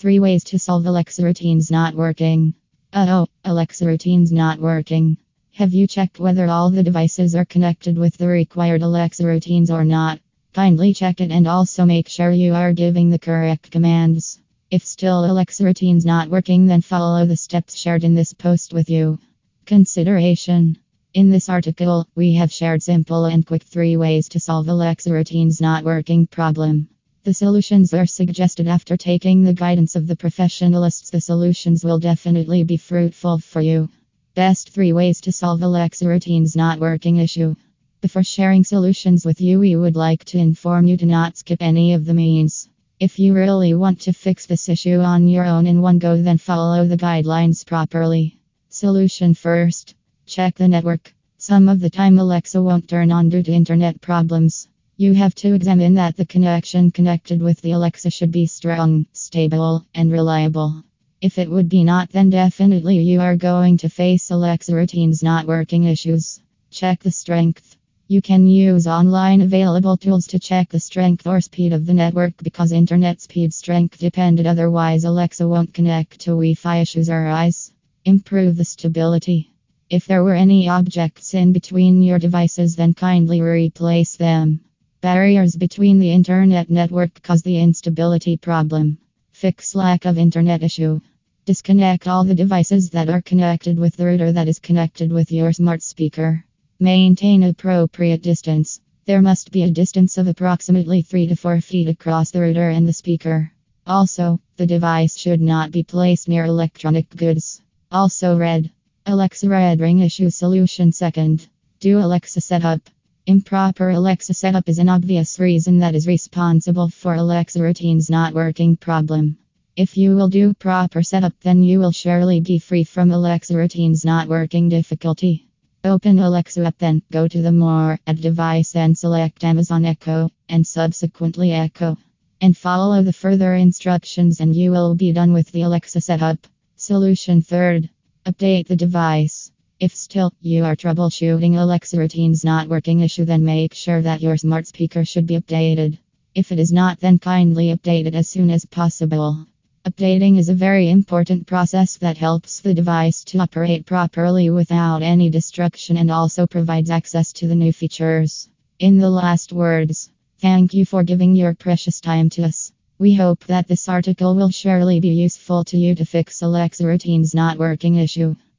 Three ways to solve Alexa routines not working. Uh oh, Alexa routines not working. Have you checked whether all the devices are connected with the required Alexa routines or not? Kindly check it and also make sure you are giving the correct commands. If still Alexa routines not working, then follow the steps shared in this post with you. Consideration In this article, we have shared simple and quick three ways to solve Alexa routines not working problem. The solutions are suggested after taking the guidance of the professionalists. The solutions will definitely be fruitful for you. Best three ways to solve Alexa routines not working issue. Before sharing solutions with you, we would like to inform you to not skip any of the means. If you really want to fix this issue on your own in one go, then follow the guidelines properly. Solution first check the network. Some of the time, Alexa won't turn on due to internet problems. You have to examine that the connection connected with the Alexa should be strong, stable, and reliable. If it would be not, then definitely you are going to face Alexa routines not working issues. Check the strength. You can use online available tools to check the strength or speed of the network because internet speed strength depended otherwise Alexa won't connect to Wi-Fi issues or eyes. Improve the stability. If there were any objects in between your devices then kindly replace them. Barriers between the internet network cause the instability problem. Fix lack of internet issue. Disconnect all the devices that are connected with the router that is connected with your smart speaker. Maintain appropriate distance. There must be a distance of approximately 3 to 4 feet across the router and the speaker. Also, the device should not be placed near electronic goods. Also, red. Alexa red ring issue solution second. Do Alexa setup. Improper Alexa setup is an obvious reason that is responsible for Alexa routines not working problem. If you will do proper setup, then you will surely be free from Alexa routines not working difficulty. Open Alexa app, then go to the More at device and select Amazon Echo, and subsequently Echo. And follow the further instructions, and you will be done with the Alexa setup. Solution third Update the device. If still you are troubleshooting Alexa routines not working issue, then make sure that your smart speaker should be updated. If it is not, then kindly update it as soon as possible. Updating is a very important process that helps the device to operate properly without any destruction and also provides access to the new features. In the last words, thank you for giving your precious time to us. We hope that this article will surely be useful to you to fix Alexa routines not working issue.